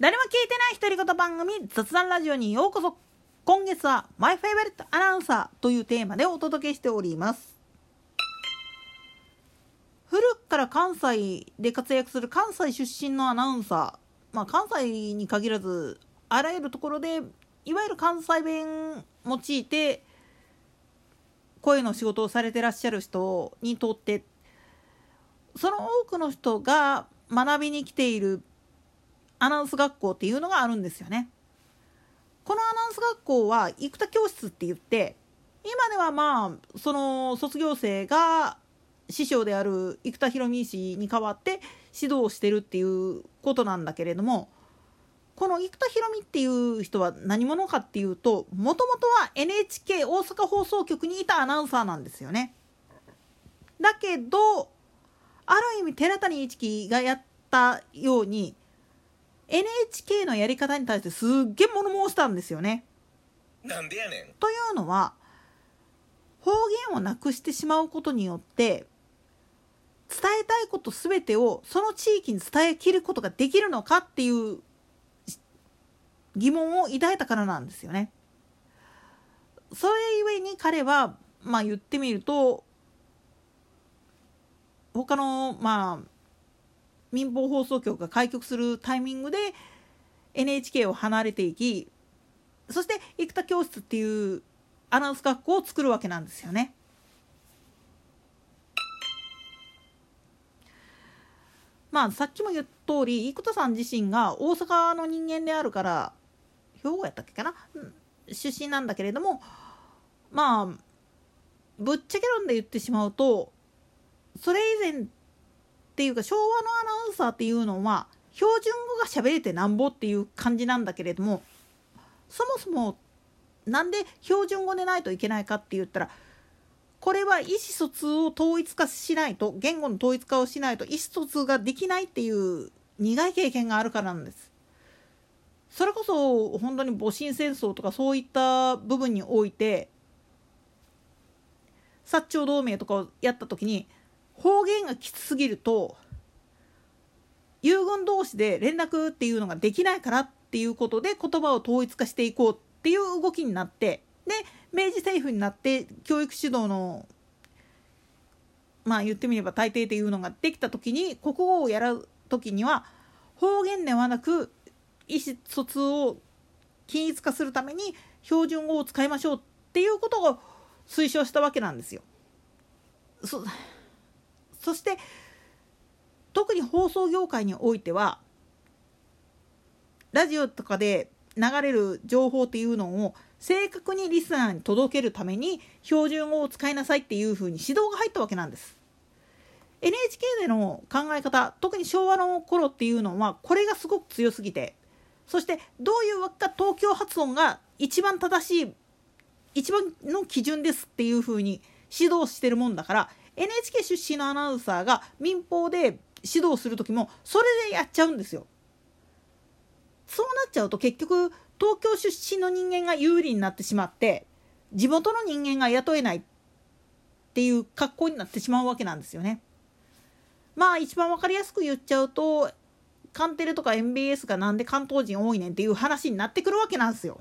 誰も聞いてない独り言番組雑談ラジオにようこそ。今月はマイフェイバリットアナウンサーというテーマでお届けしております。古くから関西で活躍する関西出身のアナウンサー。まあ関西に限らずあらゆるところでいわゆる関西弁用いて声の仕事をされてらっしゃる人にとってその多くの人が学びに来ているアナウンス学校っていうのがあるんですよね。このアナウンス学校は生田教室って言って今ではまあその卒業生が師匠である生田博美氏に代わって指導してるっていうことなんだけれどもこの生田博美っていう人は何者かっていうともともとは NHK 大阪放送局にいたアナウンサーなんですよね。だけどある意味寺谷一樹がやったように NHK のやり方に対してすっげえ物申したんですよね。なんでやねんというのは方言をなくしてしまうことによって伝えたいこと全てをその地域に伝えきることができるのかっていう疑問を抱いたからなんですよね。それゆえに彼はまあ言ってみると他のまあ民放放送局が開局するタイミングで NHK を離れていきそして生田教室っていうアナウンス学校を作るわけなんですよね。まあさっきも言った通り生田さん自身が大阪の人間であるから兵庫やったっけかな、出身なんだけれどもまあぶっちゃけ論で言ってしまうとそれ以前っていうか昭和のアナウンサーっていうのは標準語が喋れてなんぼっていう感じなんだけれどもそもそもなんで標準語でないといけないかって言ったらこれは意思疎通を統一化しないと言語の統一化をしないと意思疎通ができないっていう苦い経験があるからなんです。それこそ本当に戊辰戦争とかそういった部分において薩長同盟とかをやった時に方言がきつすぎると友軍同士で連絡っていうのができないからっていうことで言葉を統一化していこうっていう動きになってで明治政府になって教育指導のまあ言ってみれば大抵っていうのができた時に国語をやる時には方言ではなく意思疎通を均一化するために標準語を使いましょうっていうことを推奨したわけなんですよ。そして特に放送業界においてはラジオとかで流れる情報っていうのを正確にリスナーに届けるために標準語を使いなさいっていうふうに指導が入ったわけなんです。NHK での考え方特に昭和の頃っていうのはこれがすごく強すぎてそしてどういうわけか東京発音が一番正しい一番の基準ですっていうふうに指導してるもんだから NHK 出身のアナウンサーが民放で指導する時もそれでやっちゃうんですよ。そうなっちゃうと結局東京出身の人間が有利になってしまって地元の人間が雇えないっていう格好になってしまうわけなんですよね。まあ一番分かりやすく言っちゃうとカンテレとか MBS がなんで関東人多いねんっていう話になってくるわけなんですよ。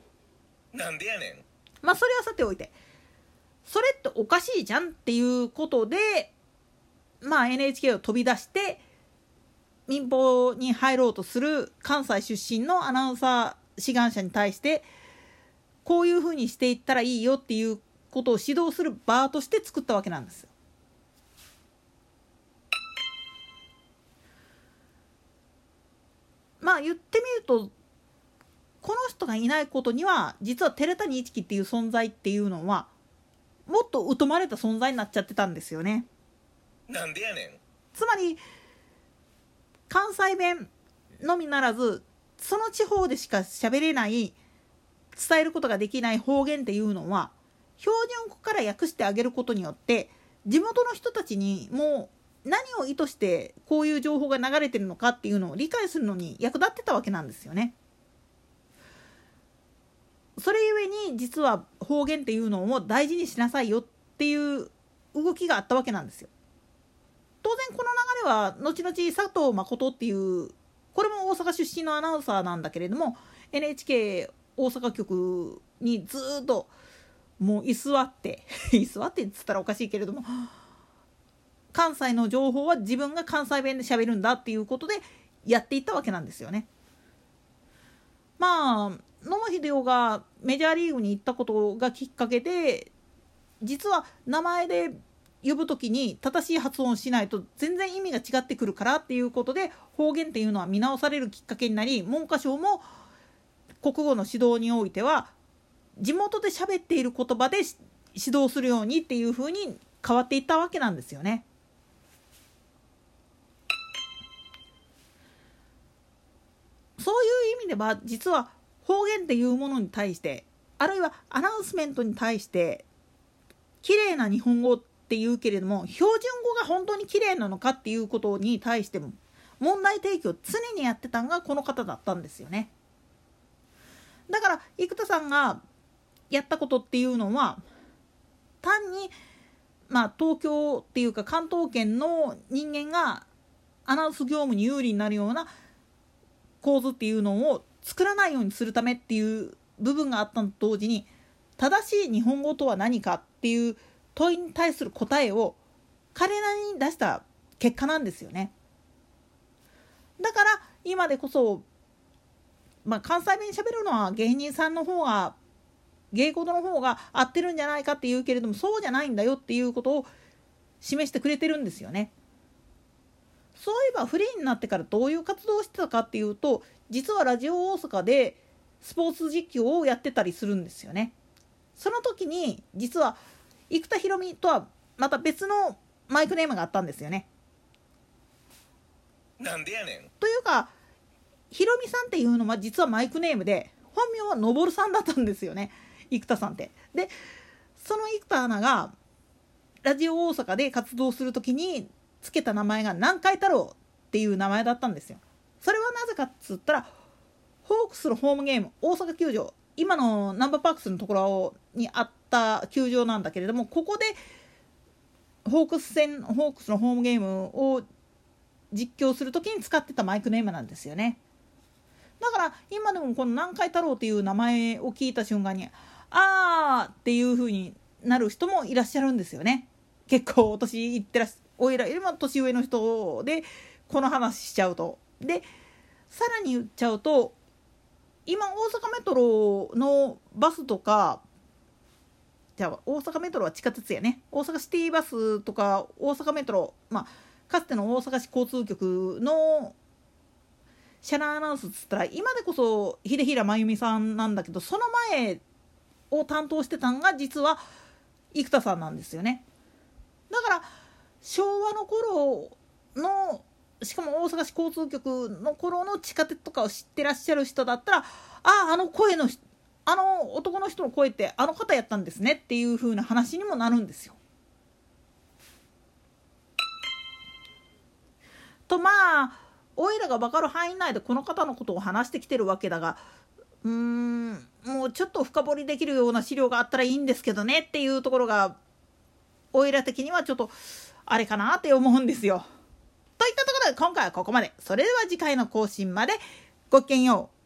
なんでやねんまあそれはさておいてそれっておかしいじゃんっていうことでまあ NHK を飛び出して民放に入ろうとする関西出身のアナウンサー志願者に対してこういうふうにしていったらいいよっていうことを指導する場として作ったわけなんですよ。まあ言ってみるとこの人がいないことには実は寺谷一樹っていう存在っていうのはもっと疎まれた存在になっちゃってたんですよね。なんでやねんつまり関西弁のみならずその地方でしか喋れない伝えることができない方言っていうのは標準語から訳してあげることによって地元の人たちにもう何を意図してこういう情報が流れてるのかっていうのを理解するのに役立ってたわけなんですよね。それゆえに実は方言っていうのを大事にしなさいよっていう動きがあったわけなんですよ。当然この流れは後々佐藤誠っていうこれも大阪出身のアナウンサーなんだけれども NHK 大阪局にずっともう居座って 居座ってっつったらおかしいけれども関西の情報は自分が関西弁で喋るんだっていうことでやっていったわけなんですよね。まあ野茂英雄がメジャーリーグに行ったことがきっかけで実は名前で呼ぶ時に正しい発音しないと全然意味が違ってくるからっていうことで方言っていうのは見直されるきっかけになり文科省も国語の指導においては地元で喋っている言葉で指導するようにっていうふうに変わっていったわけなんですよね。そういう意味では実は方言っていうものに対してあるいはアナウンスメントに対して綺麗な日本語っていうけれども標準語が本当に綺麗なのかっていうことに対しても問題提起を常にやってたんがこの方だったんですよね。だから生田さんがやったことっていうのは単にまあ東京っていうか関東圏の人間がアナウンス業務に有利になるような構図っていうのを作らないようにするためっていう部分があったのと同時に正しい日本語とは何かっていう問いに対する答えを彼なりに出した結果なんですよね。だから今でこそ、まあ、関西弁しゃべるのは芸人さんの方が芸事の方が合ってるんじゃないかっていうけれどもそうじゃないんだよっていうことを示してくれてるんですよね。そういえばフリーになってからどういう活動をしてたかっていうと実はラジオ大阪でスポーツ実況をやってたりするんですよね。その時に実は生田ひろみとはまた別のマイクネームがあったんですよね。なんでやねんというかひろみさんっていうのは実はマイクネームで本名はのぼるさんだったんですよね生田さんって。でその生田アナがラジオ大阪で活動する時につけた名前が南海太郎っていう名前だったんですよ。それはなぜかっつったらホークスのホームゲーム大阪球場今のナンバーパークスのところにあった球場なんだけれどもここでホークス戦ホークスのホームゲームを実況する時に使ってたマイクネームなんですよね。だから今でもこの南海太郎っていう名前を聞いた瞬間にあーっていう風になる人もいらっしゃるんですよね。結構お年いってらっおいらよりも年上の人でこの話しちゃうと。でさらに言っちゃうと今大阪メトロのバスとかじゃあ大阪メトロは地下鉄やね。大阪シティバスとか大阪メトロまあかつての大阪市交通局の車内アナウンスっつったら今でこそ秀平真由美さんなんだけどその前を担当してたんが実は生田さんなんですよね。だから昭和の頃のしかも大阪市交通局の頃の地下鉄とかを知ってらっしゃる人だったらあああの声のあの男の人の声ってあの方やったんですねっていう風な話にもなるんですよ。とまあおいらが分かる範囲内でこの方のことを話してきてるわけだがうーんもうちょっと深掘りできるような資料があったらいいんですけどねっていうところがおいら的にはちょっとあれかなって思うんですよ。といったところで今回はここまで。それでは次回の更新までごきげんよう。